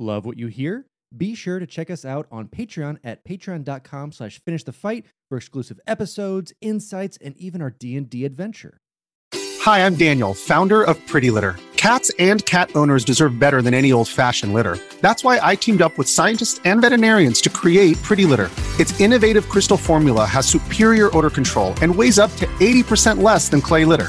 Love what you hear? Be sure to check us out on Patreon at patreon.com slash finish the fight for exclusive episodes, insights, and even our D&D adventure. Hi, I'm Daniel, founder of Pretty Litter. Cats and cat owners deserve better than any old-fashioned litter. That's why I teamed up with scientists and veterinarians to create Pretty Litter. Its innovative crystal formula has superior odor control and weighs up to 80% less than clay litter.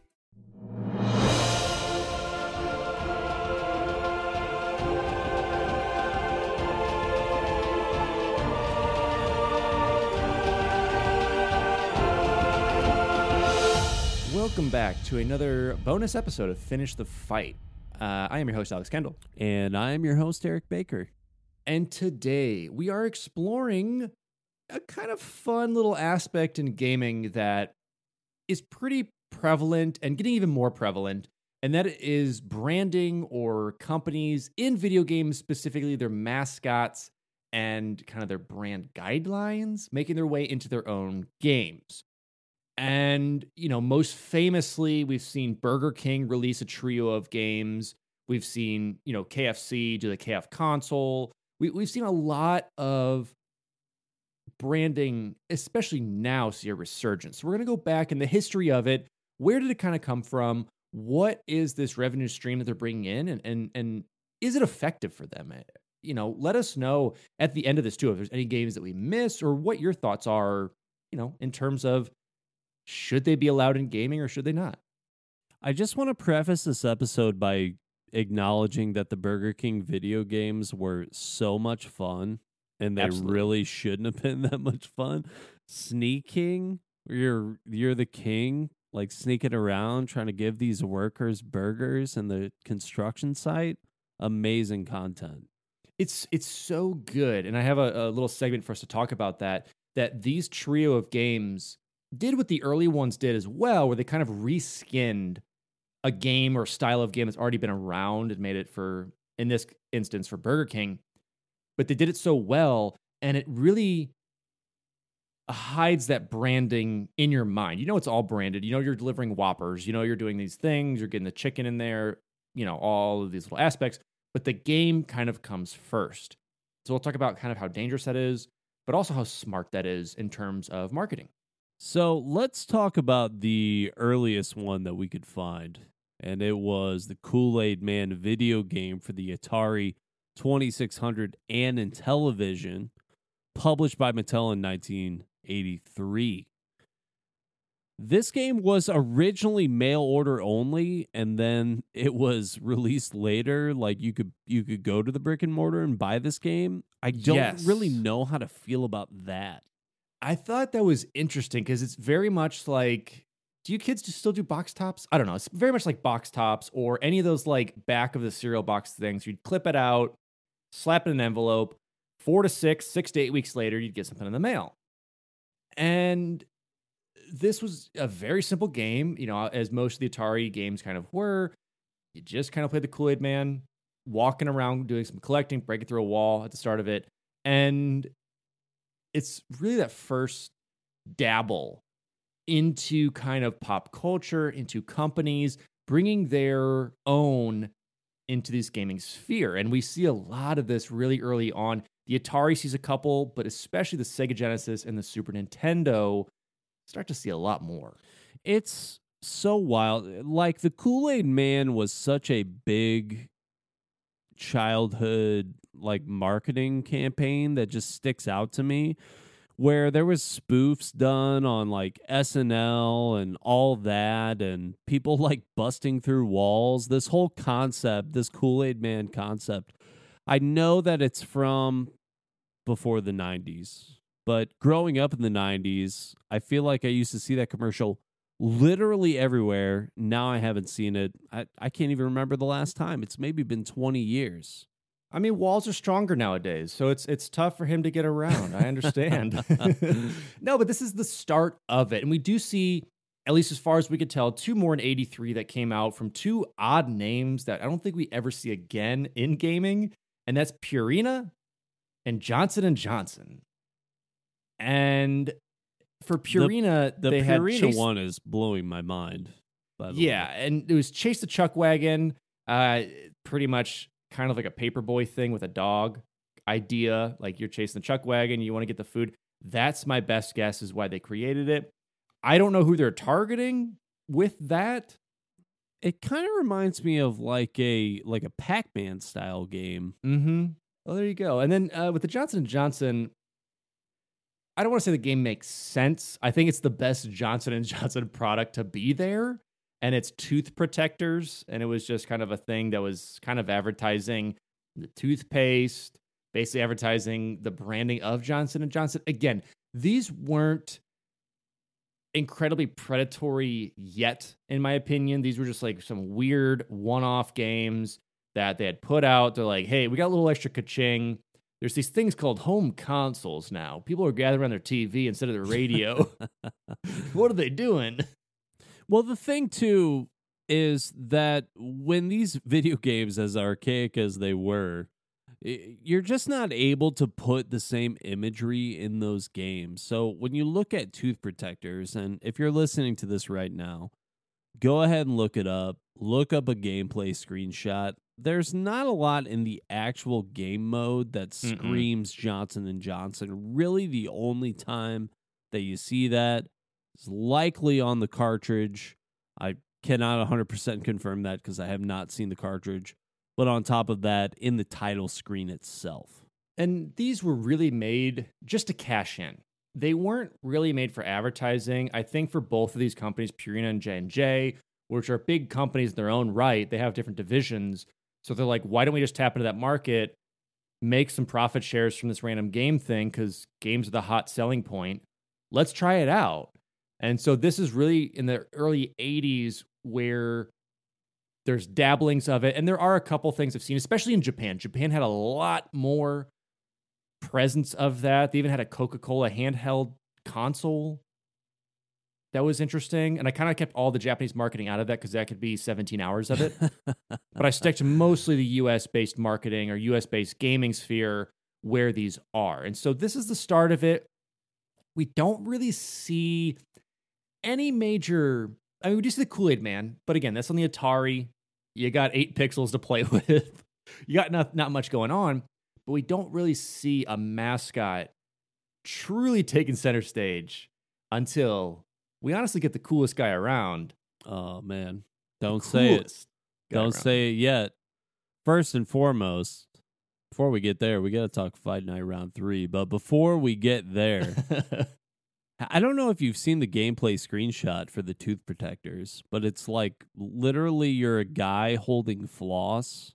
Welcome back to another bonus episode of Finish the Fight. Uh, I am your host, Alex Kendall. And I am your host, Derek Baker. And today we are exploring a kind of fun little aspect in gaming that is pretty prevalent and getting even more prevalent. And that is branding or companies in video games, specifically their mascots and kind of their brand guidelines, making their way into their own games. And, you know, most famously, we've seen Burger King release a trio of games. We've seen, you know, KFC do the KF console. We, we've seen a lot of branding, especially now, see a resurgence. So we're going to go back in the history of it. Where did it kind of come from? What is this revenue stream that they're bringing in? And, and, and is it effective for them? Eh, You know, let us know at the end of this too if there's any games that we miss or what your thoughts are, you know, in terms of should they be allowed in gaming or should they not? I just want to preface this episode by acknowledging that the Burger King video games were so much fun and they Absolutely. really shouldn't have been that much fun. Sneaking, you're you're the king, like sneaking around trying to give these workers burgers in the construction site. Amazing content. It's it's so good, and I have a, a little segment for us to talk about that. That these trio of games did what the early ones did as well, where they kind of reskinned a game or style of game that's already been around and made it for, in this instance, for Burger King. But they did it so well, and it really hides that branding in your mind. You know, it's all branded. You know, you're delivering Whoppers. You know, you're doing these things. You're getting the chicken in there. You know, all of these little aspects. But the game kind of comes first. So we'll talk about kind of how dangerous that is, but also how smart that is in terms of marketing. So let's talk about the earliest one that we could find. And it was the Kool Aid Man video game for the Atari 2600 and Intellivision, published by Mattel in 1983. This game was originally mail order only, and then it was released later. Like you could you could go to the brick and mortar and buy this game. I don't Yes. really know how to feel about that. I thought that was interesting because it's very much like do you kids just still do box tops? I don't know. It's very much like box tops or any of those like back of the cereal box things. You'd clip it out, slap it in an envelope. Four to six, six to eight weeks later, you'd get something in the mail. And this was a very simple game, you know, as most of the Atari games kind of were. You just kind of played the Kool Aid Man, walking around, doing some collecting, breaking through a wall at the start of it. And it's really that first dabble into kind of pop culture, into companies bringing their own into this gaming sphere. And we see a lot of this really early on. The Atari sees a couple, but especially the Sega Genesis and the Super Nintendo start to see a lot more. it's so wild. Like the Kool Aid Man was such a big childhood like marketing campaign that just sticks out to me. Where there was spoofs done on like SNL and all that, and people like busting through walls. This whole concept, this Kool Aid Man concept, I know that it's from before the 90s, but growing up in the 90s, I feel like I used to see that commercial literally everywhere. Now I haven't seen it. I, I can't even remember the last time. It's maybe been 20 years. I mean, walls are stronger nowadays, so it's it's tough for him to get around. I understand. no, but this is the start of it, and we do see, at least as far as we could tell, two more in '83 that came out from two odd names that I don't think we ever see again in gaming. and that's Purina and Johnson and Johnson. And for Purina, The they had Purina Chase- one is blowing my mind. By the yeah, way. and it was Chase the Chuck Wagon, uh, pretty much kind of like a paperboy thing with a dog idea. Like you're chasing the Chuck Wagon, you want to get the food. That's my best guess is why they created it. I don't know who they're targeting with that. it kind of reminds me of like a like a Pac-Man style game. Mm-hmm. Well, there you go. And then uh, with the Johnson and Johnson, I don't want to say the game makes sense. I think it's the best Johnson and Johnson product to be there, and it's tooth protectors. And it was just kind of a thing that was kind of advertising the toothpaste, basically advertising the branding of Johnson and Johnson. Again, these weren't incredibly predatory yet, in my opinion. These were just like some weird one-off games that they had put out. They're like, hey, we got a little extra ka-ching. There's these things called home consoles now. People are gathering on their TV instead of their radio. what are they doing? Well, the thing too is that when these video games, as archaic as they were, you're just not able to put the same imagery in those games. So when you look at tooth protectors, and if you're listening to this right now, go ahead and look it up. Look up a gameplay screenshot. There's not a lot in the actual game mode that Mm-mm. screams Johnson and Johnson. Really, the only time that you see that is likely on the cartridge. I cannot 100% confirm that because I have not seen the cartridge. But on top of that, in the title screen itself. And these were really made just to cash in. They weren't really made for advertising. I think for both of these companies, Purina and J&J, which are big companies in their own right, they have different divisions. So they're like, why don't we just tap into that market, make some profit shares from this random game thing because games are the hot selling point. Let's try it out. And so this is really in the early 80s where there's dabblings of it. And there are a couple things I've seen, especially in Japan. Japan had a lot more presence of that. They even had a Coca Cola handheld console that was interesting. And I kind of kept all the Japanese marketing out of that because that could be 17 hours of it. but I stick to mostly the US based marketing or US based gaming sphere where these are. And so this is the start of it. We don't really see any major. I mean, we do see the Kool Aid Man, but again, that's on the Atari. You got eight pixels to play with. You got not, not much going on, but we don't really see a mascot truly taking center stage until we honestly get the coolest guy around. oh, man. Don't say it. Don't around. say it yet. First and foremost, before we get there, we got to talk Fight Night Round 3. But before we get there, I don't know if you've seen the gameplay screenshot for the tooth protectors, but it's like literally you're a guy holding floss,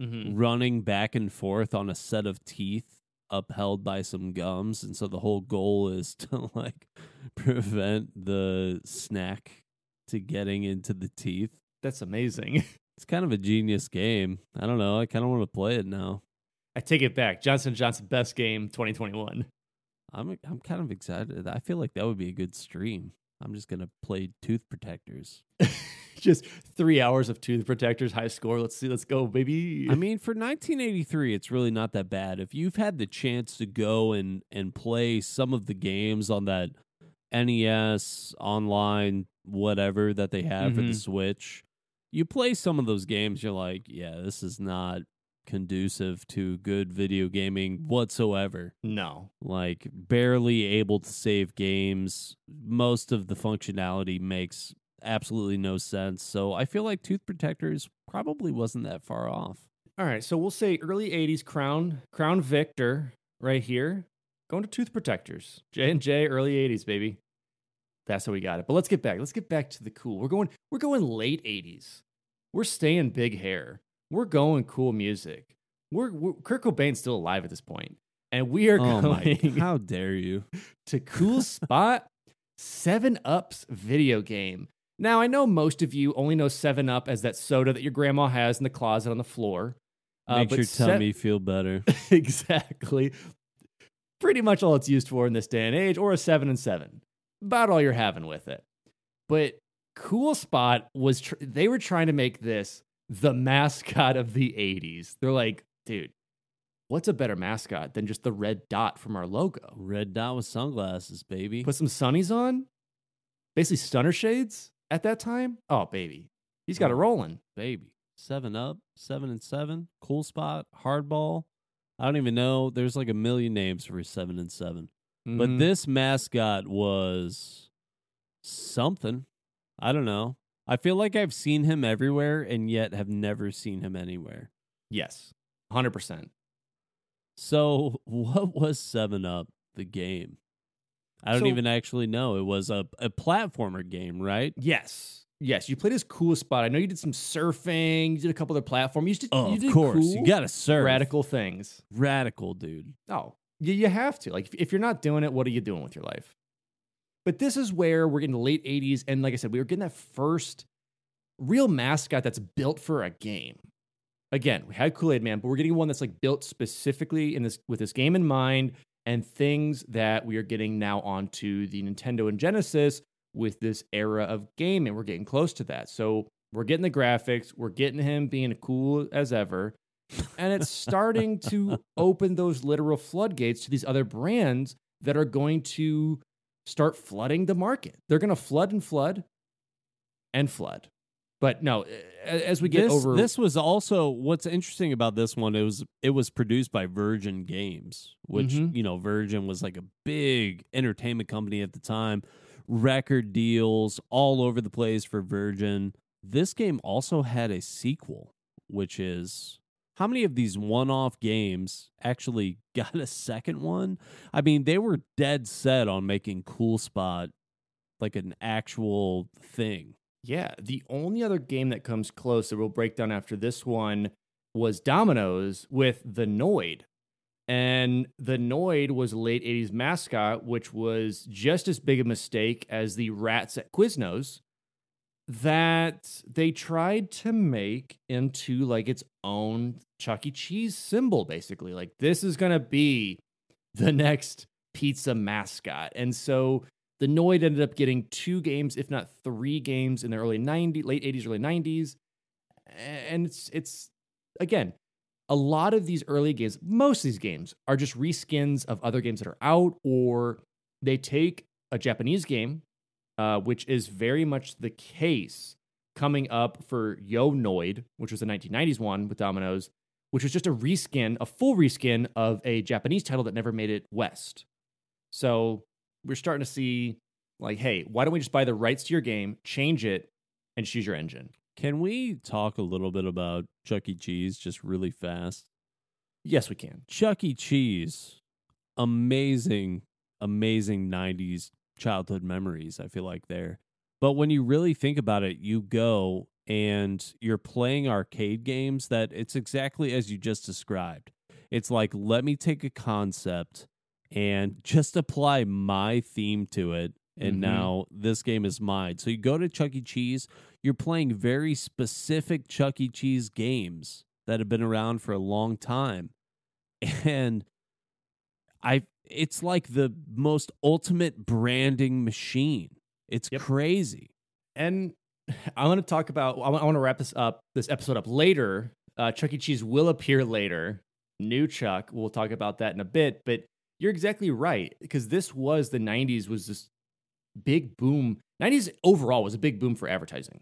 Mhm. running back and forth on a set of teeth upheld by some gums. And so the whole goal is to like prevent the snack to getting into the teeth. That's amazing. It's kind of a genius game. I don't know. I kind of want to play it now. I take it back. Johnson Johnson best game 2021. I'm I'm kind of excited. I feel like that would be a good stream. I'm just gonna play tooth protectors. Just three hours of tooth protectors, high score. Let's see. Let's go, baby. I mean, for 1983, it's really not that bad. If you've had the chance to go and and play some of the games on that NES online, whatever that they have for the Mhm. Switch, you play some of those games. You're like, yeah, this is not conducive to good video gaming whatsoever. no. like barely able to save games. Most of the functionality makes absolutely no sense. So I feel like Tooth Protectors probably wasn't that far off. All right. So we'll say early 80s Crown, Crown Victor right here. Going to tooth protectors. J and J, early 80s, baby. That's how we got it. But let's get back. Let's get back to the cool. We're going, we're going late 80s. We're staying big hair. We're going cool music. We're, we're Kurt Cobain's still alive at this. And we are Oh my! going How dare you? to Cool Spot 7 Up's video game. Now, I know most of you only know 7 Up as that soda that your grandma has in the closet on the floor. Uh, Makes your tummy feel better. exactly. Pretty much all it's used for in this day and age, or a 7 and 7. About all you're having with it. But Cool Spot was, tr- they were trying to make this the mascot of the 80s. They're like, dude, what's a better mascot than just the red dot from our logo? Red dot with sunglasses, baby. Put some sunnies on, basically stunner shades at that time. Oh, baby. He's got it rolling. baby. Seven up, seven and seven. Cool spot, hardball. I don't even know. There's like a million names for seven and 7 But Mhm. this mascot was something. I don't know. I feel like I've seen him everywhere and yet have never seen him anywhere. yes, 100%. So, what was 7 Up, the game? I don't So- even actually know. It was a, a platformer game, right? Yes. Yes, you played his cool spot. I know you did some surfing, you did a couple other platforms. You did, Oh, you of course. cool, You got to surf radical things. Radical, dude. Oh, you, you have to. Like, if, if you're not doing it, what are you doing with your life? But this is where we're getting the late 80s. And like I said, we were getting that first real mascot that's built for a game. Again, we had Kool Aid Man, but we're getting one that's like built specifically in this with this game in mind and things that we are getting now onto the Nintendo and Genesis with this era of gaming. We're getting close to that. So we're getting the graphics, we're getting him being cool as ever. And it's starting to open those literal floodgates to these other brands that are going to start flooding the market. They're going to flood and flood and flood. But no, as we get this, over this was also what's interesting about this one it was it was produced by virgin games which Mhm. you know virgin was like a big entertainment company at the time record deals all over the place for virgin this game also had a sequel which is how many of these one-off games actually got a second one i mean they were dead set on making cool spot like an actual thing Yeah, the only other game that comes close that we'll break down after this one was Domino's with the Noid. And the Noid was late 80s mascot, which was just as big a mistake as the rats at Quiznos that they tried to make into like its own Chuck E. Cheese symbol, basically. Like, this is going to be the next pizza mascot. And so the Noid ended up getting two games, if not three games, in the early 90s, late 80s, early 90s. And it's it's again, a lot of these early games, most of these games are just reskins of other games that are out, or they take a Japanese game, uh, which is very much the case coming up for Yo Noid, which was the 1990s one with Domino's, which was just a reskin, a full reskin of a Japanese title that never made it west. So we're starting to see like, hey, why don't we just buy the rights to your game, change it, and choose your engine? Can we talk a little bit about Chuck E. Cheese just really fast? Yes, we can. Chuck E. Cheese, amazing, amazing 90s childhood memories, I feel like there. But when you really think about it, you go and you're playing arcade games that it's exactly as you just described. It's like, let me take a concept and just apply my theme to it. And Mhm. now this game is mine. So you go to Chuck E. Cheese, you're playing very specific Chuck E. Cheese games that have been around for a long time. And I it's like the most ultimate branding machine. It's Yep. crazy. And I want to talk about. I want to wrap this up, this episode up later. Uh, Chuck E. Cheese will appear later. New Chuck. We'll talk about that in a bit. But you're exactly right because this was the '90s. Was this big boom? '90s overall was a big boom for advertising,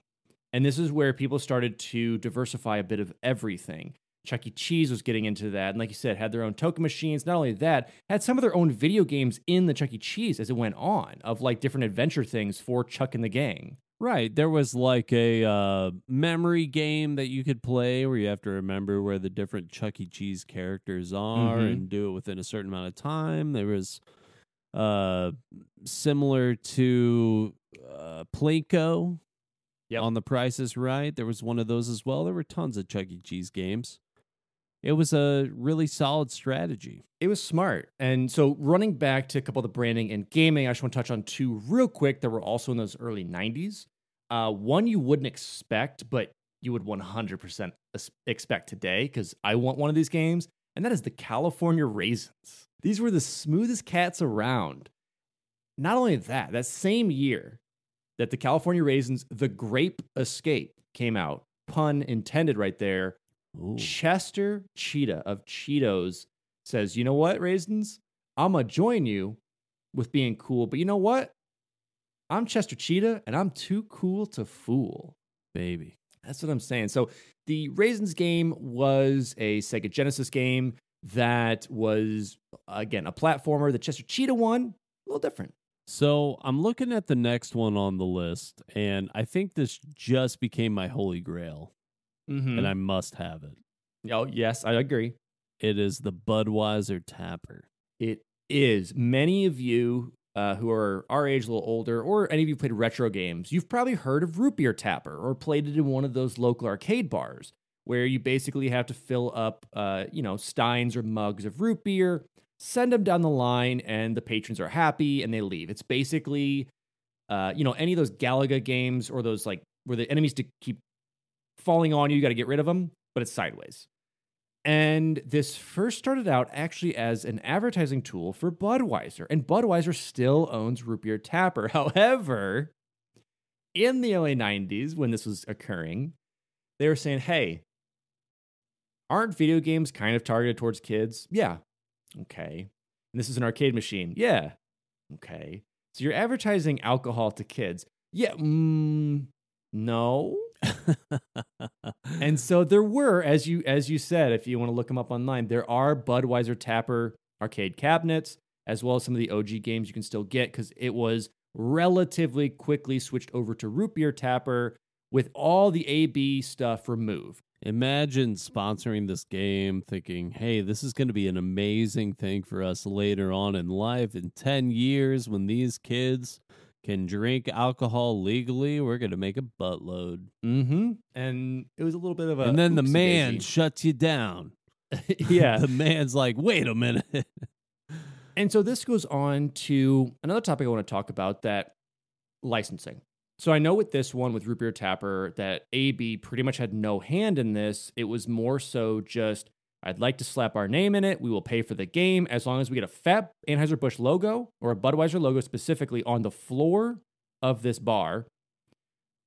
and this is where people started to diversify a bit of everything. Chuck E. Cheese was getting into that, and like you said, had their own token machines. Not only that, had some of their own video games in the Chuck E. Cheese as it went on, of like different adventure things for Chuck and the gang. Right. There was like a uh, memory game that you could play where you have to remember where the different Chuck E. Cheese characters are Mhm. and do it within a certain amount of time. There was uh, similar to uh, Plinko Yep. on The Price is Right. There was one of those as well. There were tons of Chuck E. Cheese games. It was a really solid strategy. It was smart. And so, running back to a couple of the branding and gaming, I just want to touch on two real quick that were also in those early 90s. Uh, one you wouldn't expect, but you would 100% expect today because I want one of these games, and that is the California Raisins. These were the smoothest cats around. Not only that, that same year that the California Raisins, the Grape Escape came out, pun intended right there, Ooh. Chester Cheetah of Cheetos says, you know what, Raisins? I'm going to join you with being cool. But you know what? I'm Chester Cheetah and I'm too cool to fool. Baby. That's what I'm saying. So the Raisins game was a Sega Genesis game that was, again, a platformer. The Chester Cheetah one, a little different. So I'm looking at the next one on the list, and I think this just became my holy grail, Mm-hmm. and I must have it. oh, yes, I agree. It is the Budweiser Tapper. It is. Many of you uh, who are our age, a little older, or any of you played retro games, you've probably heard of Root Beer Tapper or played it in one of those local arcade bars where you basically have to fill up, uh, you know, steins or mugs of root beer, send them down the line, and the patrons are happy and they leave. It's basically, uh, you know, any of those Galaga games or those like where the enemies to keep falling on you, you got to get rid of them, but it's sideways. And this first started out actually as an advertising tool for Budweiser, and Budweiser still owns Root Beer Tapper. However, in the early 90s, when this was occurring, they were saying, hey, aren't video games kind of targeted towards kids? Yeah. Okay. And this is an arcade machine. Yeah. Okay. So you're advertising alcohol to kids. Yeah. Mm, no. And so there were, as you as you said, if you want to look them up online, there are Budweiser Tapper arcade cabinets, as well as some of the OG games you can still get because it was relatively quickly switched over to Root Beer Tapper with all the AB stuff removed. Imagine sponsoring this game thinking, hey, this is going to be an amazing thing for us later on in life. In 10 years, when these kids can drink alcohol legally, we're going to make a buttload. Mm-hmm. And it was a little bit of a. and then the man daisy. shuts you down. yeah. the man's like, wait a minute. And so this goes on to another topic I want to talk about that licensing. So I know with this one with Root Beer Tapper that AB pretty much had no hand in this. It was more so just I'd like to slap our name in it. We will pay for the game as long as we get a fat Anheuser-Busch logo or a Budweiser logo specifically on the floor of this bar.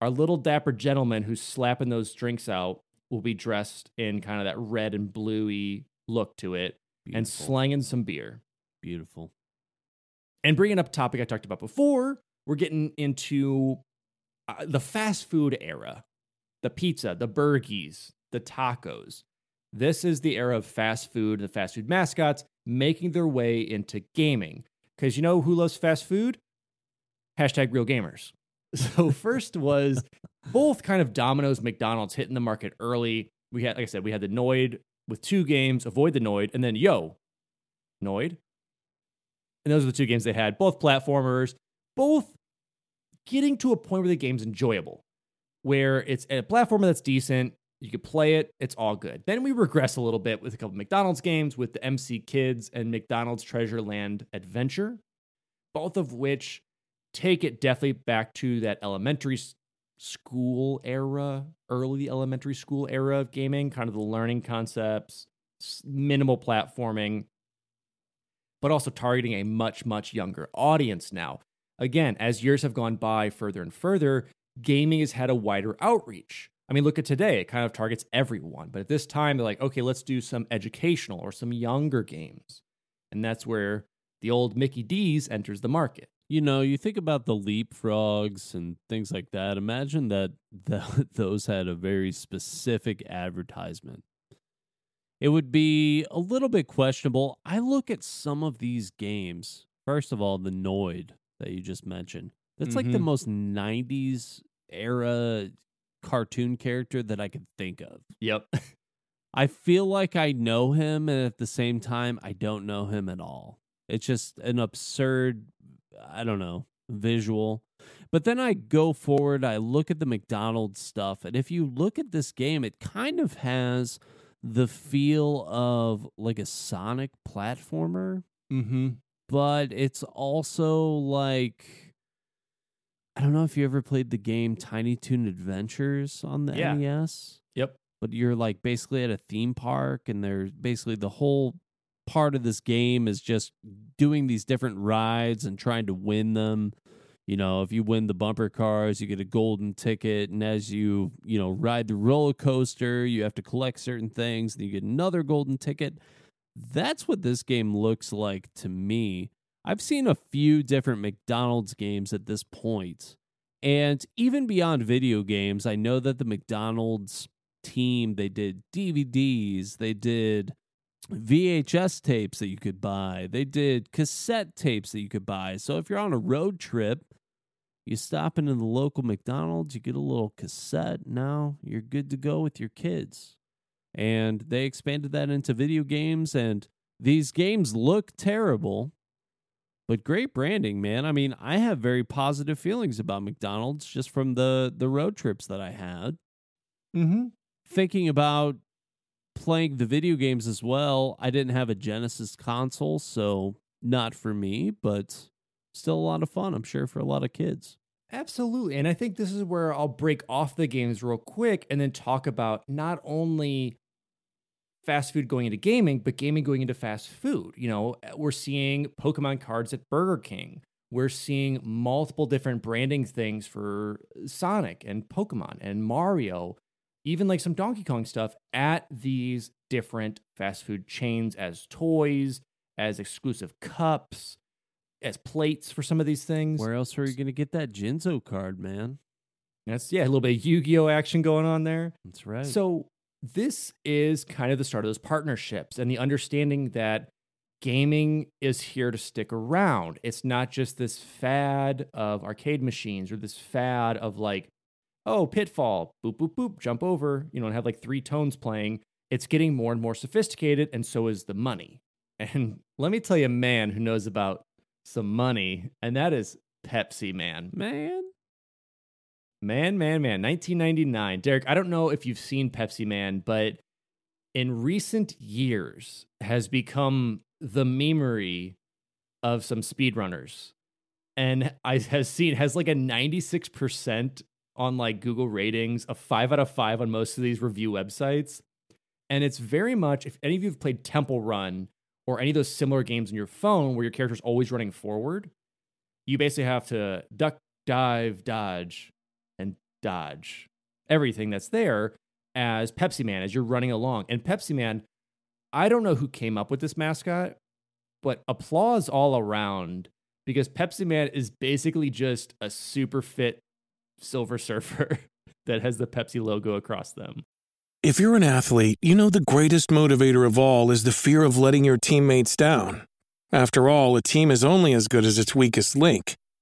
Our little dapper gentleman who's slapping those drinks out will be dressed in kind of that red and bluey look to it and slanging some beer. Beautiful. And bringing up a topic I talked about before, we're getting into uh, the fast food era the pizza, the burgies, the tacos. This is the era of fast food, the fast food mascots making their way into gaming. Because you know who loves fast food? Hashtag real gamers. So, first was both kind of Domino's, McDonald's hitting the market early. We had, like I said, we had the Noid with two games, Avoid the Noid, and then Yo, Noid. And those are the two games they had, both platformers, both getting to a point where the game's enjoyable, where it's a platformer that's decent. You could play it, it's all good. Then we regress a little bit with a couple McDonald's games with the MC Kids and McDonald's Treasure Land Adventure, both of which take it definitely back to that elementary school era, early elementary school era of gaming, kind of the learning concepts, minimal platforming, but also targeting a much, much younger audience now. Again, as years have gone by further and further, gaming has had a wider outreach. I mean, look at today, it kind of targets everyone. But at this time, they're like, okay, let's do some educational or some younger games. And that's where the old Mickey D's enters the market. You know, you think about the leapfrogs and things like that. Imagine that the, those had a very specific advertisement. It would be a little bit questionable. I look at some of these games. First of all, the Noid that you just mentioned. That's like the Mhm. most 90s era cartoon character that I could think of. Yep. I feel like I know him, and at the same time, I don't know him at all. It's just an absurd, I don't know, visual. But then I go forward, I look at the McDonald's stuff, and if you look at this game, it kind of has the feel of like a Sonic platformer, mm-hmm. but it's also like. I don't know if you ever played the game Tiny Toon Adventures on the Yeah. NES Yep. but you're like basically at a theme park and there's basically the whole part of this game is just doing these different rides and trying to win them you know if you win the bumper cars you get a golden ticket and as you you know ride the roller coaster you have to collect certain things and you get another golden ticket that's what this game looks like to me. I've seen a few different McDonald's games at this point, and even beyond video games, I know that the McDonald's team they did DVDs, they did VHS tapes that you could buy, they did cassette tapes that you could buy. So if you're on a road trip, you stop into the local McDonald's, you get a little cassette. Now you're good to go with your kids. And they expanded that into video games, and these games look terrible, but great branding, man. I mean, I have very positive feelings about McDonald's just from the the road trips that I had. Mm-hmm. Thinking about playing the video games as well, I didn't have a Genesis console, so not for me, but still a lot of fun, I'm sure, for a lot of kids. Absolutely. And I think this is where I'll break off the games real quick and then talk about not only fast food going into gaming, but gaming going into fast food. You know, we're seeing Pokemon cards at Burger King. We're seeing multiple different branding things for Sonic and Pokemon and Mario, even like some Donkey Kong stuff at these different fast food chains as toys, as exclusive cups, as plates for some of these things. Where else are you going to get that Jinzo card, man? That's yeah, a little bit of Yu-Gi-Oh action going on there. That's right. So this is kind of the start of those partnerships and the understanding that gaming is here to stick around. It's not just this fad of arcade machines or this fad of like, oh, pitfall, boop, boop, boop, jump over, you know, and have like three tones playing. It's getting more and more sophisticated, and so is the money. And let me tell you a man who knows about some money, and that is Pepsi Man. man, Man, man, man. 1999. Derek, I don't know if you've seen Pepsi Man, but in recent years has become the memory of some speedrunners. And I has seen has like a 96% on like Google ratings, a five out of five on most of these review websites. And it's very much if any of you have played Temple Run or any of those similar games on your phone where your character's always running forward, you basically have to duck, dive, dodge, and dodge everything that's there as Pepsi Man as you're running along. And Pepsi Man, I don't know who came up with this mascot, but applause all around because Pepsi Man is basically just a super fit Silver Surfer that has the Pepsi logo across them. If you're an athlete, you know the greatest motivator of all is the fear of letting your teammates down. After all, a team is only as good as its weakest link.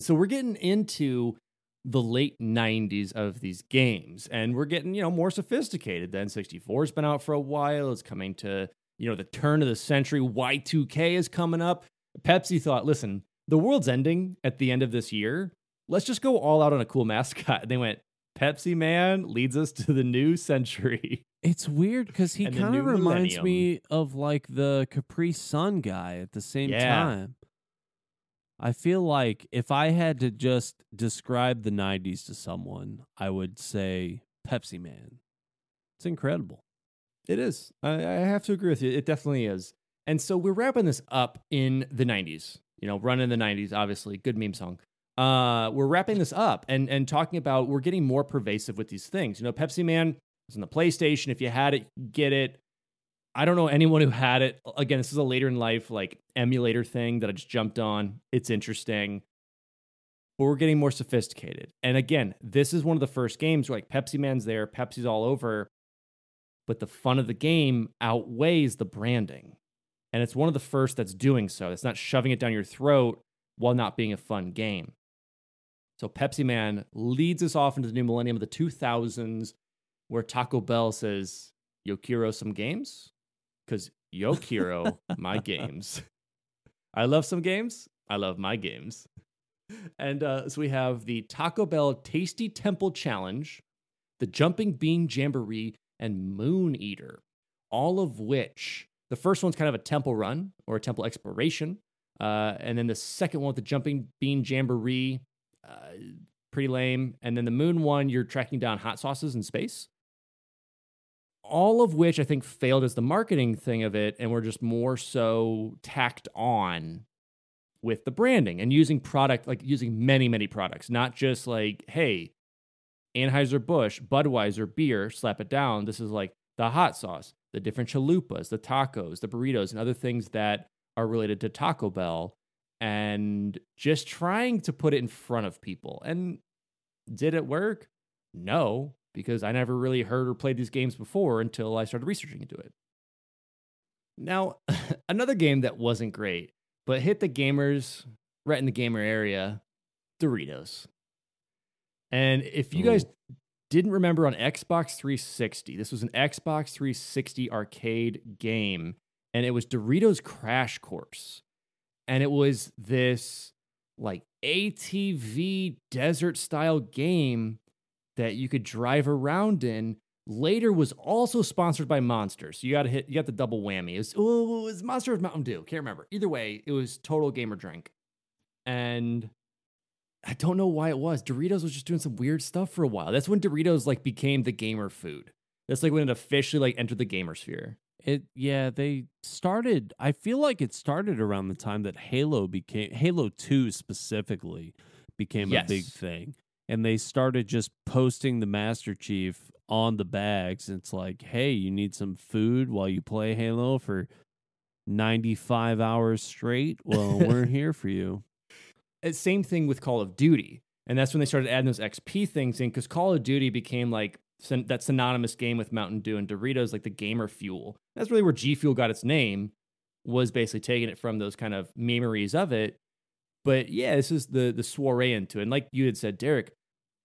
So we're getting into the late 90s of these games and we're getting, you know, more sophisticated. Then 64's been out for a while. It's coming to, you know, the turn of the century. Y2K is coming up. Pepsi thought, listen, the world's ending at the end of this year. Let's just go all out on a cool mascot. And they went, Pepsi Man leads us to the new century. It's weird because he kind of reminds millennium. me of like the Capri Sun guy at the same Yeah. time. I feel like if I had to just describe the 90s to someone, I would say Pepsi Man. It's incredible. It is. I, I have to agree with you. It definitely is. And so we're wrapping this up in the 90s. You know, run in the 90s, obviously. Good meme song. Uh, we're wrapping this up and, and talking about we're getting more pervasive with these things. You know, Pepsi Man was on the PlayStation. If you had it, get it. I don't know anyone who had it. Again, this is a later in life like emulator thing that I just jumped on. It's interesting. But we're getting more sophisticated. And again, this is one of the first games where like Pepsi Man's there, Pepsi's all over but the fun of the game outweighs the branding. And it's one of the first that's doing so. It's not shoving it down your throat while not being a fun game. So Pepsi Man leads us off into the new millennium of the 2000s, where Taco Bell says, Yo quiero some games? Because yo quiero my games. I love some games. I love my games. And uh, so we have the Taco Bell Tasty Temple Challenge, the Jumping Bean Jamboree, and Moon Eater, all of which the first one's kind of a temple run or a temple exploration. Uh, and then the second one with the Jumping Bean Jamboree, uh, pretty lame. And then the Moon one, you're tracking down hot sauces in space. All of which I think failed as the marketing thing of it, and were just more so tacked on with the branding and using product, like using many, many products, not just like, hey, Anheuser-Busch, Budweiser beer, slap it down. This is like the hot sauce, the different chalupas, the tacos, the burritos, and other things that are related to Taco Bell, and just trying to put it in front of people. And did it work? No, because I never really heard or played these games before until I started researching into it. Now, another game that wasn't great, but hit the gamers right in the gamer area Doritos. And if you guys didn't remember on Xbox 360, this was an Xbox 360 arcade game, and it was Doritos Crash Course. And it was this like ATV desert style game that you could drive around in. Later was also sponsored by Monster. So you got to hit, you got the double whammy. It was, oh, it was Monster of Mountain Dew. Can't remember. Either way, it was total gamer drink. And I don't know why it was. Doritos was just doing some weird stuff for a while. That's when Doritos like became the gamer food. That's like when it officially like entered the gamer sphere. It yeah, they started I feel like it started around the time that Halo became Halo 2 specifically became a big thing. And they started just posting the Master Chief on the bags. It's like, hey, you need some food while you play Halo for 95 hours straight? Well, we're here for you. Uh, same thing with Call of Duty. And that's when they started adding those XP things in because Call of Duty became like that synonymous game with Mountain Dew and Doritos, like the gamer fuel. That's really where G Fuel got its name, was basically taking it from those kind of memories of it. But yeah, this is the the soiree into it. And like you had said, Derek,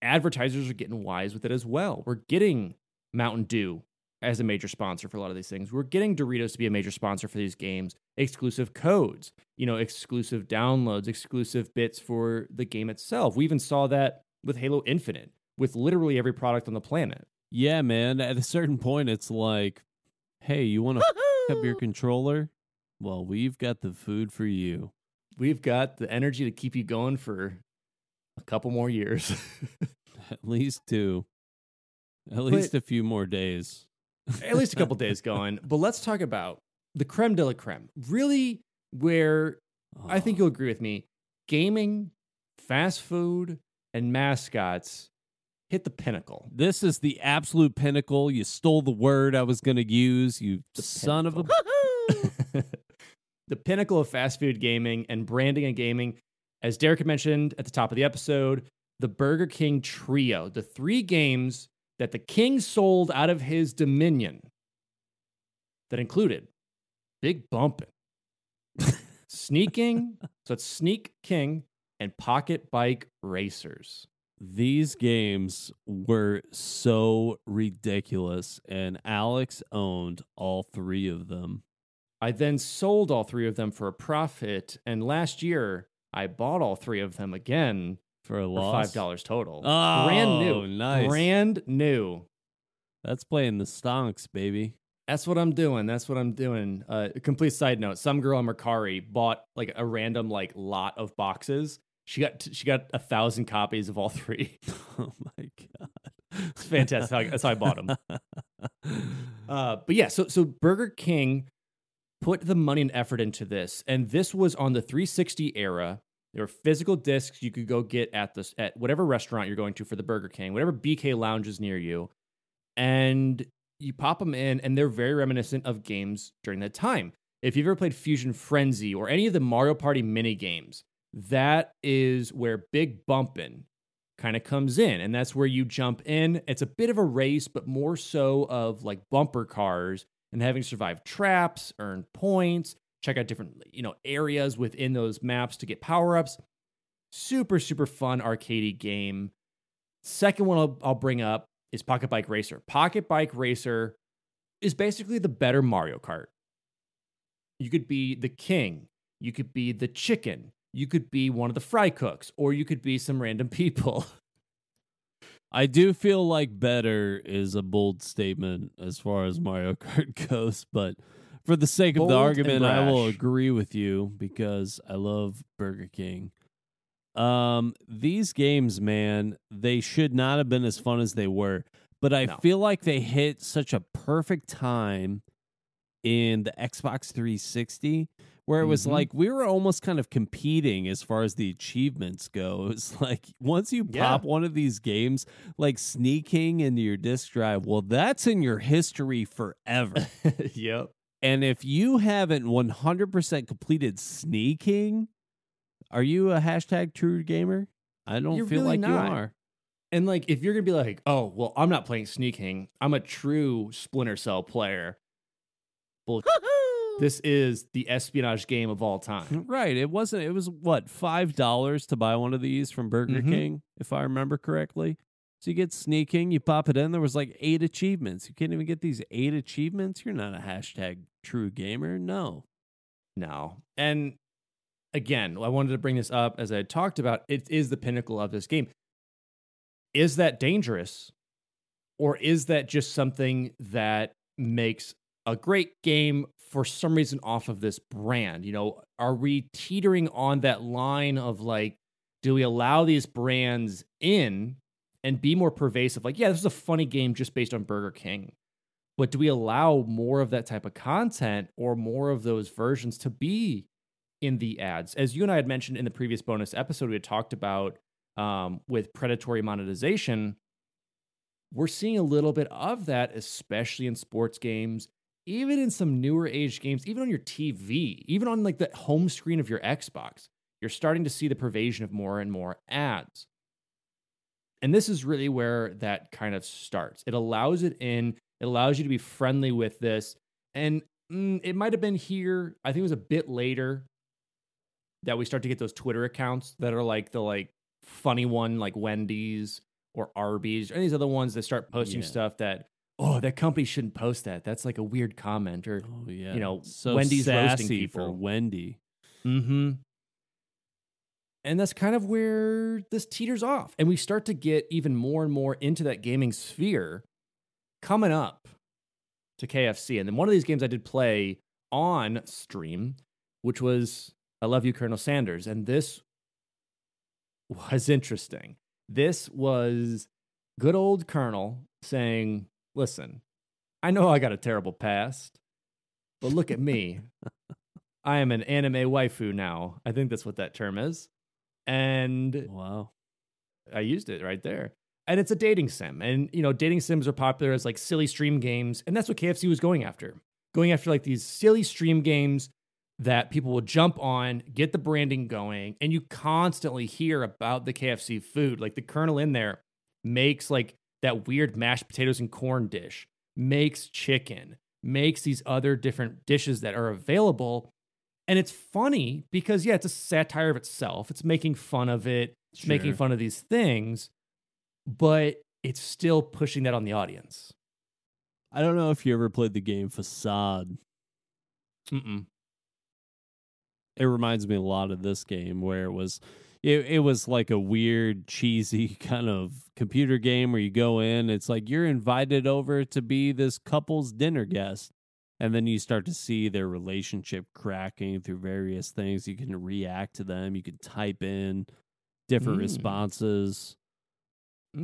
advertisers are getting wise with it as well. We're getting Mountain Dew as a major sponsor for a lot of these things. We're getting Doritos to be a major sponsor for these games, exclusive codes, you know, exclusive downloads, exclusive bits for the game itself. We even saw that with Halo Infinite, with literally every product on the planet. Yeah, man. At a certain point, it's like, hey, you want to up your controller? Well, we've got the food for you. We've got the energy to keep you going for a couple more years. At least two. At least a few more days. At least a couple days going. But let's talk about the creme de la creme. Really, where I think you'll agree with me, gaming, fast food, and mascots hit the pinnacle. This is the absolute pinnacle. You stole the word I was going to use, you The son of a. the pinnacle of fast food gaming and branding and gaming. As Derek had mentioned at the top of the episode, the Burger King Trio, the three games that the king sold out of his dominion that included Big Bumpin', Sneaking, so it's Sneak King, and Pocket Bike Racers. These games were so ridiculous, and Alex owned all three of them. I then sold all three of them for a profit, and last year I bought all three of them again For a loss. five dollars total. Oh, brand new, nice. brand new. That's playing the stonks, baby. That's what I'm doing. That's what I'm doing. Uh, complete side note: some girl on Mercari bought like a random like lot of boxes. She got she got a thousand copies of all three. Oh my god. It's fantastic. That's how I- bought how I bought 'em. Uh, but yeah, so so Burger King put the money and effort into this, and this was on the 360 era. There were physical discs you could go get at this at whatever restaurant you're going to for the Burger King, whatever BK lounge is near you, and you pop them in, and they're very reminiscent of games during that time. If you've ever played Fusion Frenzy or any of the Mario Party mini games, that is where Big Bumpin' kind of comes in and that's where you jump in it's a bit of a race but more so of like bumper cars and having survived traps earn points check out different you know areas within those maps to get power-ups Super, super fun arcade game. Second one I'll, I'll bring up is Pocket Bike Racer. Pocket Bike Racer is basically the better Mario Kart. You could be the king, you could be the chicken, you could be one of the fry cooks, or you could be some random people. I do feel like better is a bold statement as far as Mario Kart goes, but for the sake of the argument, I will agree with you because I love Burger King. Um, these games, man, they should not have been as fun as they were, but I No. feel like they hit such a perfect time in the Xbox 360 where it was Mhm. like we were almost kind of competing as far as the achievements go. It was like once you Yeah. pop one of these games, like Sneak King into your disk drive, well, that's in your history forever. yep. and if you haven't 100% completed Sneak King, are you a hashtag true gamer? I don't You're feel really like not. you are. And like, if you're gonna be like, oh, well, I'm not playing Sneak King, I'm a true Splinter Cell player. Bull- this is the espionage game of all time. Right. It wasn't, it was what, $5 to buy one of these from Burger Mhm. King, if I remember correctly. So you get Sneak King, you pop it in, there was like eight achievements. You can't even get these eight achievements. You're not a hashtag true gamer. No. No. And again, I wanted to bring this up as I talked about. It is the pinnacle of this game. Is that dangerous? Or is that just something that makes a great game for some reason off of this brand? You know, are we teetering on that line of like, do we allow these brands in and be more pervasive? Like, yeah, this is a funny game just based on Burger King. But do we allow more of that type of content or more of those versions to be in the ads? As you and I had mentioned in the previous bonus episode, we had talked about um, with predatory monetization. We're seeing a little bit of that, especially in sports games, even in some newer age games, even on your TV, even on like the home screen of your Xbox. You're starting to see the pervasion of more and more ads. And this is really where that kind of starts. It allows it in, it allows you to be friendly with this. And mm, it might have been here, I think it was a bit later that we start to get those Twitter accounts that are like the like funny one, like Wendy's or Arby's or any of these other ones that start posting Yeah. stuff that, oh, that company shouldn't post that. That's like a weird comment or Oh, yeah. You know, so Wendy's roasting sassy for people. Wendy. Mm-hmm. And that's kind of where this teeters off. And we start to get even more and more into that gaming sphere coming up to KFC. And then one of these games I did play on stream, which was I Love You, Colonel Sanders. And this was interesting. This was good old Colonel saying, Listen, I know I got a terrible past, but look at me. I am an anime waifu now. I think that's what that term is. And Wow. I used it right there. And it's a dating sim. And, you know, dating sims are popular as like silly stream games. And that's what KFC was going after. Going after like these silly stream games that people will jump on, get the branding going. And you constantly hear about the KFC food. Like the Colonel in there makes like that weird mashed potatoes and corn dish, makes chicken, makes these other different dishes that are available. And it's funny because, yeah, it's a satire of itself. It's making fun of it, it's making fun of these things, but it's still pushing that on the audience. I don't know if you ever played the game Facade. Mm-mm. It reminds me a lot of this game where it was it, it was like a weird cheesy kind of computer game where you go in it's like you're invited over to be this couple's dinner guest and then you start to see their relationship cracking through various things you can react to them you can type in different Mm. responses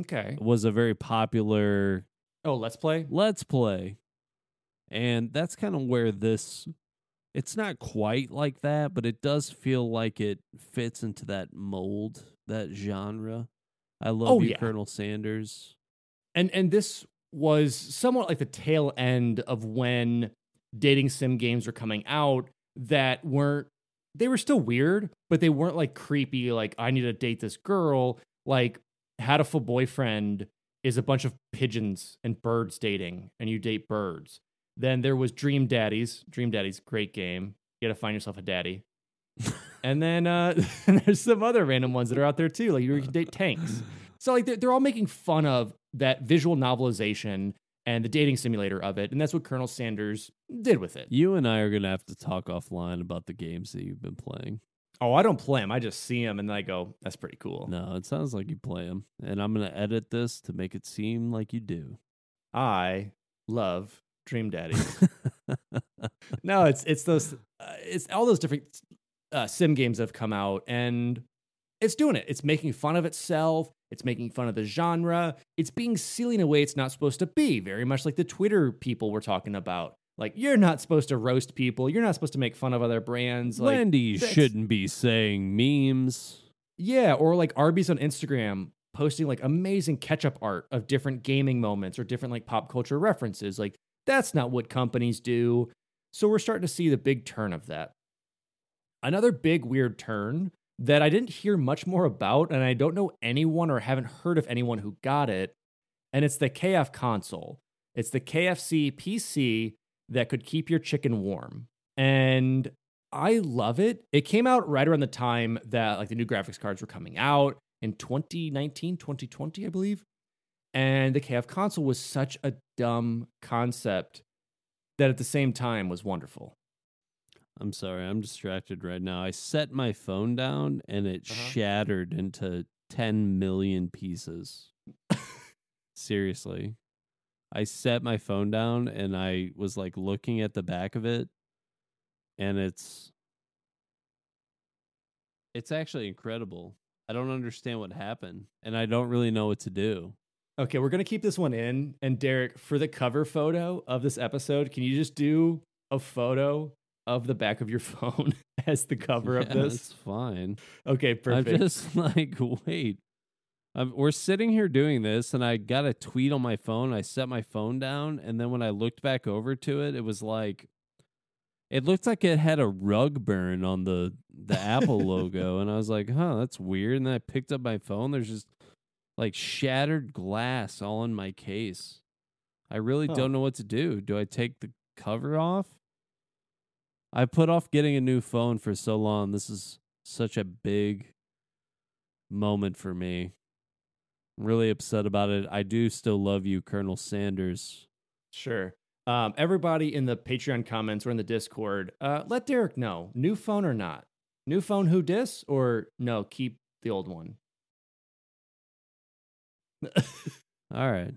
Okay. it was a very popular Oh, let's play. let's play and that's kind of where this it's not quite like that but it does feel like it fits into that mold that genre i love Oh, you yeah. colonel sanders And and this was somewhat like the tail end of when dating sim games were coming out that weren't they were still weird, but they weren't like creepy like I need to date this girl. Like Hatoful Boyfriend is a bunch of pigeons and birds dating and you date birds. Then there was Dream Daddies. Dream Daddies great game. You got to find yourself a daddy. and then uh, there's some other random ones that are out there too, like you can date tanks. So like they're, they're all making fun of that visual novelization and the dating simulator of it, and that's what Colonel Sanders did with it. You and I are gonna have to talk offline about the games that you've been playing. Oh, I don't play them. I just see them and then I go, "That's pretty cool." No, it sounds like you play them, and I'm gonna edit this to make it seem like you do. I love Dream Daddy. no, it's it's those uh, it's all those different uh, sim games that have come out, and it's doing it. It's making fun of itself. It's making fun of the genre. It's being silly in a way it's not supposed to be. Very much like the Twitter people we're talking about. Like you're not supposed to roast people. You're not supposed to make fun of other brands. Like that's- shouldn't be saying memes. Yeah, or like Arby's on Instagram posting like amazing catch-up art of different gaming moments or different like pop culture references. Like that's not what companies do. So we're starting to see the big turn of that. Another big weird turn that I didn't hear much more about and I don't know anyone or haven't heard of anyone who got it, and it's the KF console. It's the KFC PC that could keep your chicken warm. And I love it. It came out right around the time that like the new graphics cards were coming out in 2019, 2020, I believe. And the KF console was such a dumb concept that at the same time was wonderful. I'm sorry, I'm distracted right now. I set my phone down and it Uh-huh. shattered into 10 million pieces. Seriously. I set my phone down and I was like looking at the back of it and it's it's actually incredible. I don't understand what happened and I don't really know what to do. Okay, we're going to keep this one in. And Derek, for the cover photo of this episode, can you just do a photo of the back of your phone as the cover of this? It's fine. Okay, perfect. I'm just like, wait. I'm, we're sitting here doing this, and I got a tweet on my phone. I set my phone down, and then when I looked back over to it, it was like, it looked like it had a rug burn on the the Apple logo, and I was like, huh, that's weird. And then I picked up my phone. There's just like shattered glass all in my case. I really Huh. don't know what to do. Do I take the cover off? I put off getting a new phone for so long. This is such a big moment for me. I'm really upset about it. I do still love you, Colonel Sanders. Sure. Um, everybody in the Patreon comments or in the Discord, uh, let Derek know new phone or not. New phone, who dis or no? Keep the old one. All right.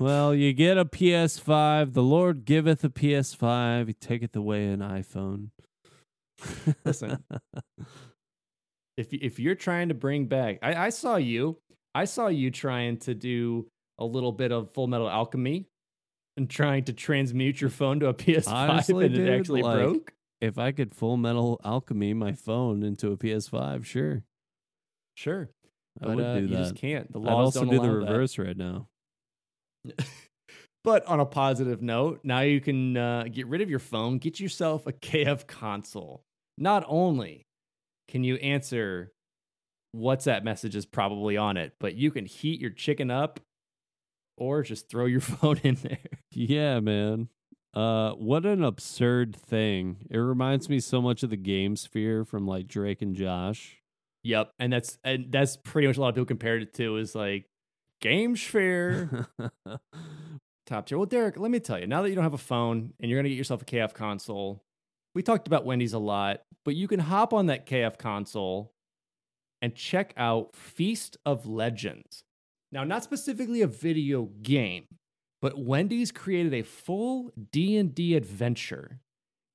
Well, you get a PS5. The Lord giveth a PS5. He taketh away an iPhone. Listen. if if you're trying to bring back, I, I saw you. I saw you trying to do a little bit of Full Metal Alchemy and trying to transmute your phone to a PS5, Honestly, and dude, it actually like, broke. if I could full metal alchemy my phone into a PS5, sure. Sure, but would uh, you that. just can't. The laws I'd also don't do the allow that. reverse right now. But on a positive note, now you can uh, get rid of your phone, get yourself a KF console. Not only can you answer WhatsApp messages probably on it, but you can heat your chicken up or just throw your phone in there. Yeah, man. Uh, what an absurd thing! It reminds me so much of the Game Sphere from like Drake and Josh. Yep, and that's and that's pretty much a lot of people compared it to is like Game Sphere top tier. Well, Derek, let me tell you, now that you don't have a phone and you're gonna get yourself a KF console, we talked about Wendy's a lot, but you can hop on that KF console and check out Feast of Legends. Now, not specifically a video game, but Wendy's created a full D&D adventure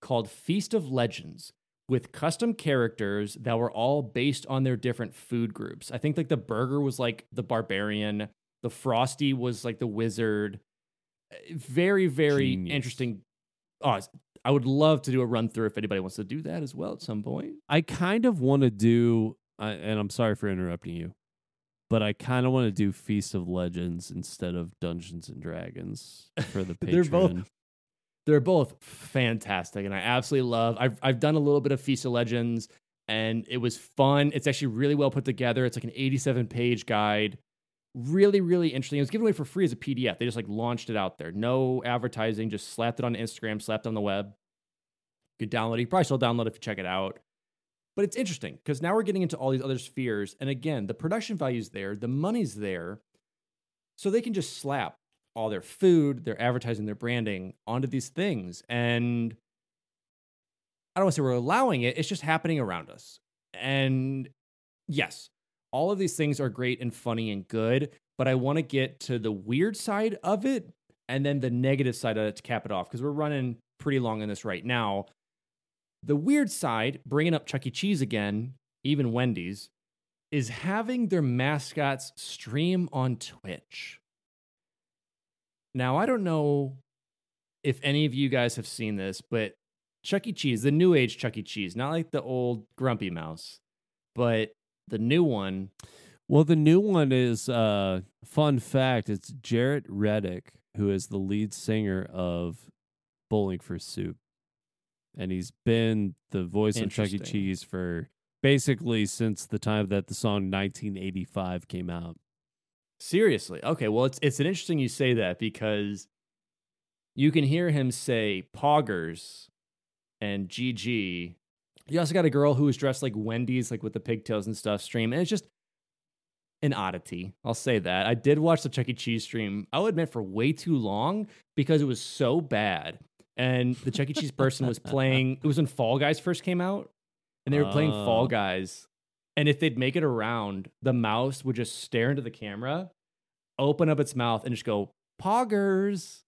called Feast of Legends with custom characters that were all based on their different food groups. I think like the burger was like the barbarian, the frosty was like the wizard. Very very Genius. interesting. Oh, I would love to do a run through if anybody wants to do that as well at some point. I kind of want to do, and I'm sorry for interrupting you, but I kind of want to do Feast of Legends instead of Dungeons and Dragons for the Patreon. They're both- They're both fantastic, and I absolutely love. I've I've done a little bit of Feast of Legends, and it was fun. It's actually really well put together. It's like an 87 page guide. Really, really interesting. It was given away for free as a PDF. They just like launched it out there. No advertising, just slapped it on Instagram, slapped it on the web. You could download it. You probably still download it if you check it out. But it's interesting because now we're getting into all these other spheres. And again, the production value's there, the money's there. So they can just slap all their food, their advertising, their branding onto these things. And I don't want to say we're allowing it, it's just happening around us. And yes, all of these things are great and funny and good, but I want to get to the weird side of it and then the negative side of it to cap it off because we're running pretty long on this right now. The weird side, bringing up Chuck E. Cheese again, even Wendy's, is having their mascots stream on Twitch. Now, I don't know if any of you guys have seen this, but Chuck E. Cheese, the new age Chuck E. Cheese, not like the old Grumpy Mouse, but the new one. Well, the new one is uh fun fact, it's Jaret Reddick, who is the lead singer of Bowling for Soup. And he's been the voice of Chuck E. Cheese for basically since the time that the song 1985 came out. Seriously. Okay, well it's it's an interesting you say that because you can hear him say poggers and GG. You also got a girl who was dressed like Wendy's, like with the pigtails and stuff, stream. And it's just an oddity. I'll say that. I did watch the Chuck E. Cheese stream, I'll admit, for way too long because it was so bad. And the Chuck E. Cheese person was playing, it was when Fall Guys first came out, and they were playing Fall Oh. Guys. And if they'd make it around, the mouse would just stare into the camera, open up its mouth, and just go, Poggers.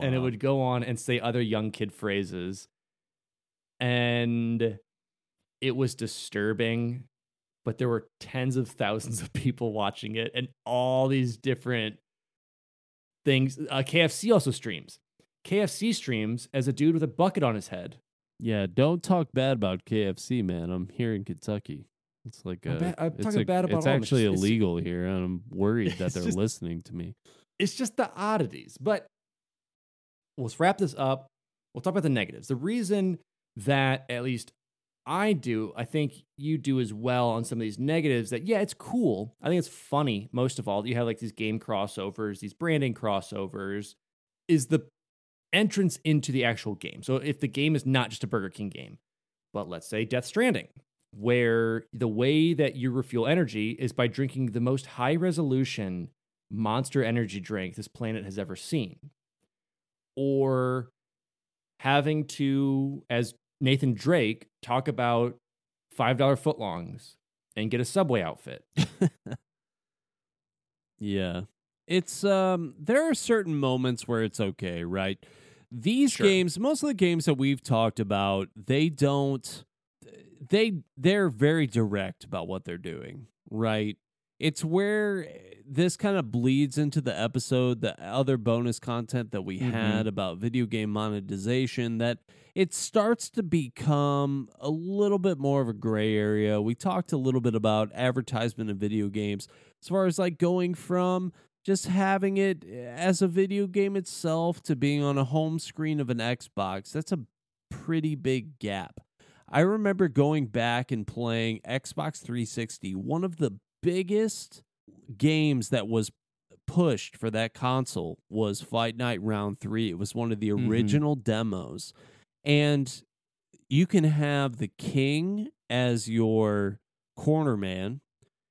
And it would go on and say other young kid phrases. And it was disturbing but there were tens of thousands of people watching it and all these different things. Uh, kfc also streams. Kfc streams as a dude with a bucket on his head. Yeah, don't talk bad about KFC, man. I'm here in Kentucky. It's like I'm uh, ba- I'm talking a- bad about It's all of them. actually It's- it's- illegal here, and I'm worried that they're just- listening to me. it's just the oddities. But let's wrap this up. We'll talk about the negatives. The reason that at least I do, I think you do as well on some of these negatives that, yeah, it's cool. I think it's funny, most of all. that You have like these game crossovers, these branding crossovers, is the entrance into the actual game. So if the game is not just a Burger King game, but let's say Death Stranding, where the way that you refuel energy is by drinking the most high resolution monster energy drink this planet has ever seen. Or having to, as Nathan Drake, talk about $5 footlongs and get a Subway outfit. Yeah. It's um there are certain moments where it's okay, right? These Sure. games, most of the games that we've talked about, they don't they they're very direct about what they're doing, right? It's where this kind of bleeds into the episode, the other bonus content that we Mhm. had about video game monetization that it starts to become a little bit more of a gray area. We talked a little bit about advertisement in video games as far as like going from just having it as a video game itself to being on a home screen of an Xbox. That's a pretty big gap. I remember going back and playing Xbox 360, one of the biggest games that was pushed for that console was Fight Night Round 3. It was one of the Mhm. original demos. And you can have the king as your corner man.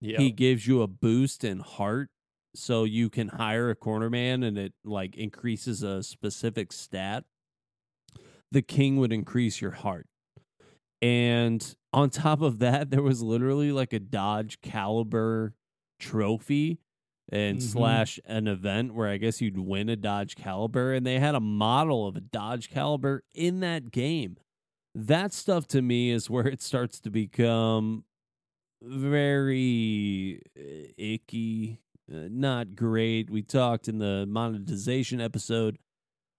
Yeah. He gives you a boost in heart so you can hire a corner man and it like increases a specific stat. The king would increase your heart. And on top of that, there was literally like a Dodge Caliber trophy and Mhm. slash an event where I guess you'd win a Dodge Caliber, and they had a model of a Dodge Caliber in that game. That stuff to me is where it starts to become very uh, icky, uh, not great. We talked in the monetization episode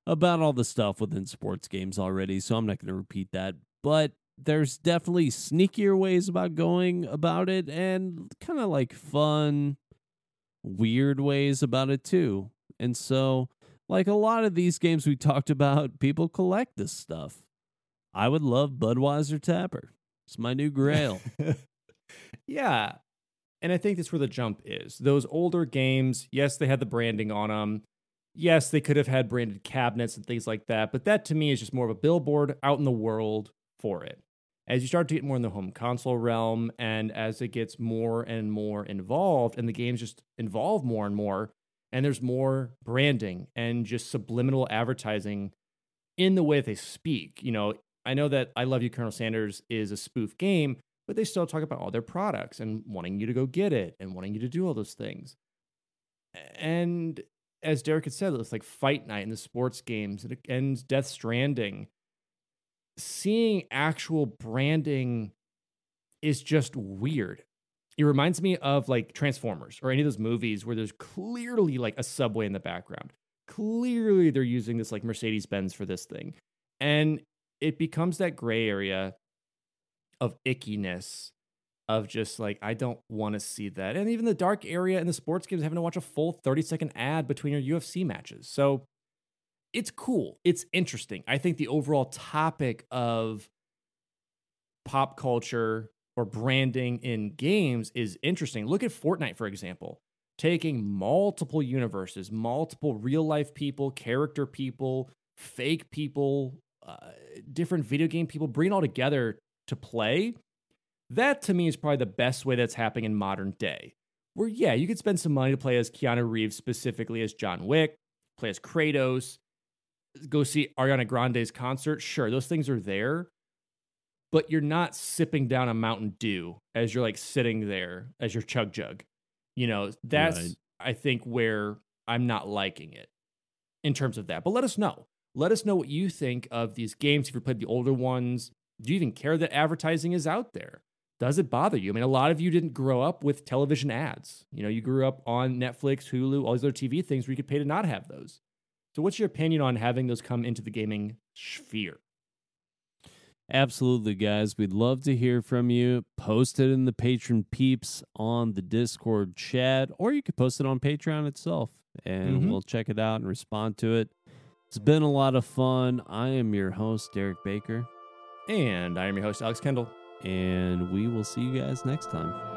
about all the stuff within sports games already, so I'm not going to repeat that. But there's definitely sneakier ways about going about it and kind of like fun, weird ways about it too. And so, like a lot of these games we talked about, people collect this stuff. I would love Budweiser Tapper. It's my new grail. yeah. And I think that's where the jump is. Those older games, yes, they had the branding on them. yes, they could have had branded cabinets and things like that, but that to me is just more of a billboard out in the world for it. As you start to get more in the home console realm, and as it gets more and more involved, and the games just involve more and more, and there's more branding and just subliminal advertising in the way that they speak. You know, I know that I Love You, Colonel Sanders is a spoof game, but they still talk about all their products and wanting you to go get it and wanting you to do all those things. And as Derek had said, it's like Fight Night in the sports games and Death Stranding. Seeing actual branding is just weird. It reminds me of like Transformers or any of those movies where there's clearly like a subway in the background. Clearly, they're using this like Mercedes Benz for this thing. And it becomes that gray area of ickiness of just like I don't want to see that. And even the dark area in the sports games having to watch a full 30 second ad between your UFC matches. So it's cool. It's interesting. I think the overall topic of pop culture or branding in games is interesting. Look at Fortnite, for example, taking multiple universes, multiple real life people, character people, fake people, uh, different video game people, bring all together to play that to me is probably the best way that's happening in modern day. Where, yeah, you could spend some money to play as Keanu Reeves, specifically as John Wick, play as Kratos, go see Ariana Grande's concert. Sure, those things are there, but you're not sipping down a Mountain Dew as you're like sitting there as your chug jug. You know, that's, right. I think, where I'm not liking it in terms of that. But let us know. Let us know what you think of these games. If you played the older ones, do you even care that advertising is out there? does it bother you? I mean, a lot of you didn't grow up with television ads. You know, you grew up on Netflix, Hulu, all these other TV things where you could pay to not have those. So, what's your opinion on having those come into the gaming sphere? Absolutely, guys. We'd love to hear from you. Post it in the patron peeps on the Discord chat, or you could post it on Patreon itself, and mm-hmm. we'll check it out and respond to it. It's been a lot of fun. I am your host, Derek Baker. And I am your host, Alex Kendall and we will see you guys next time.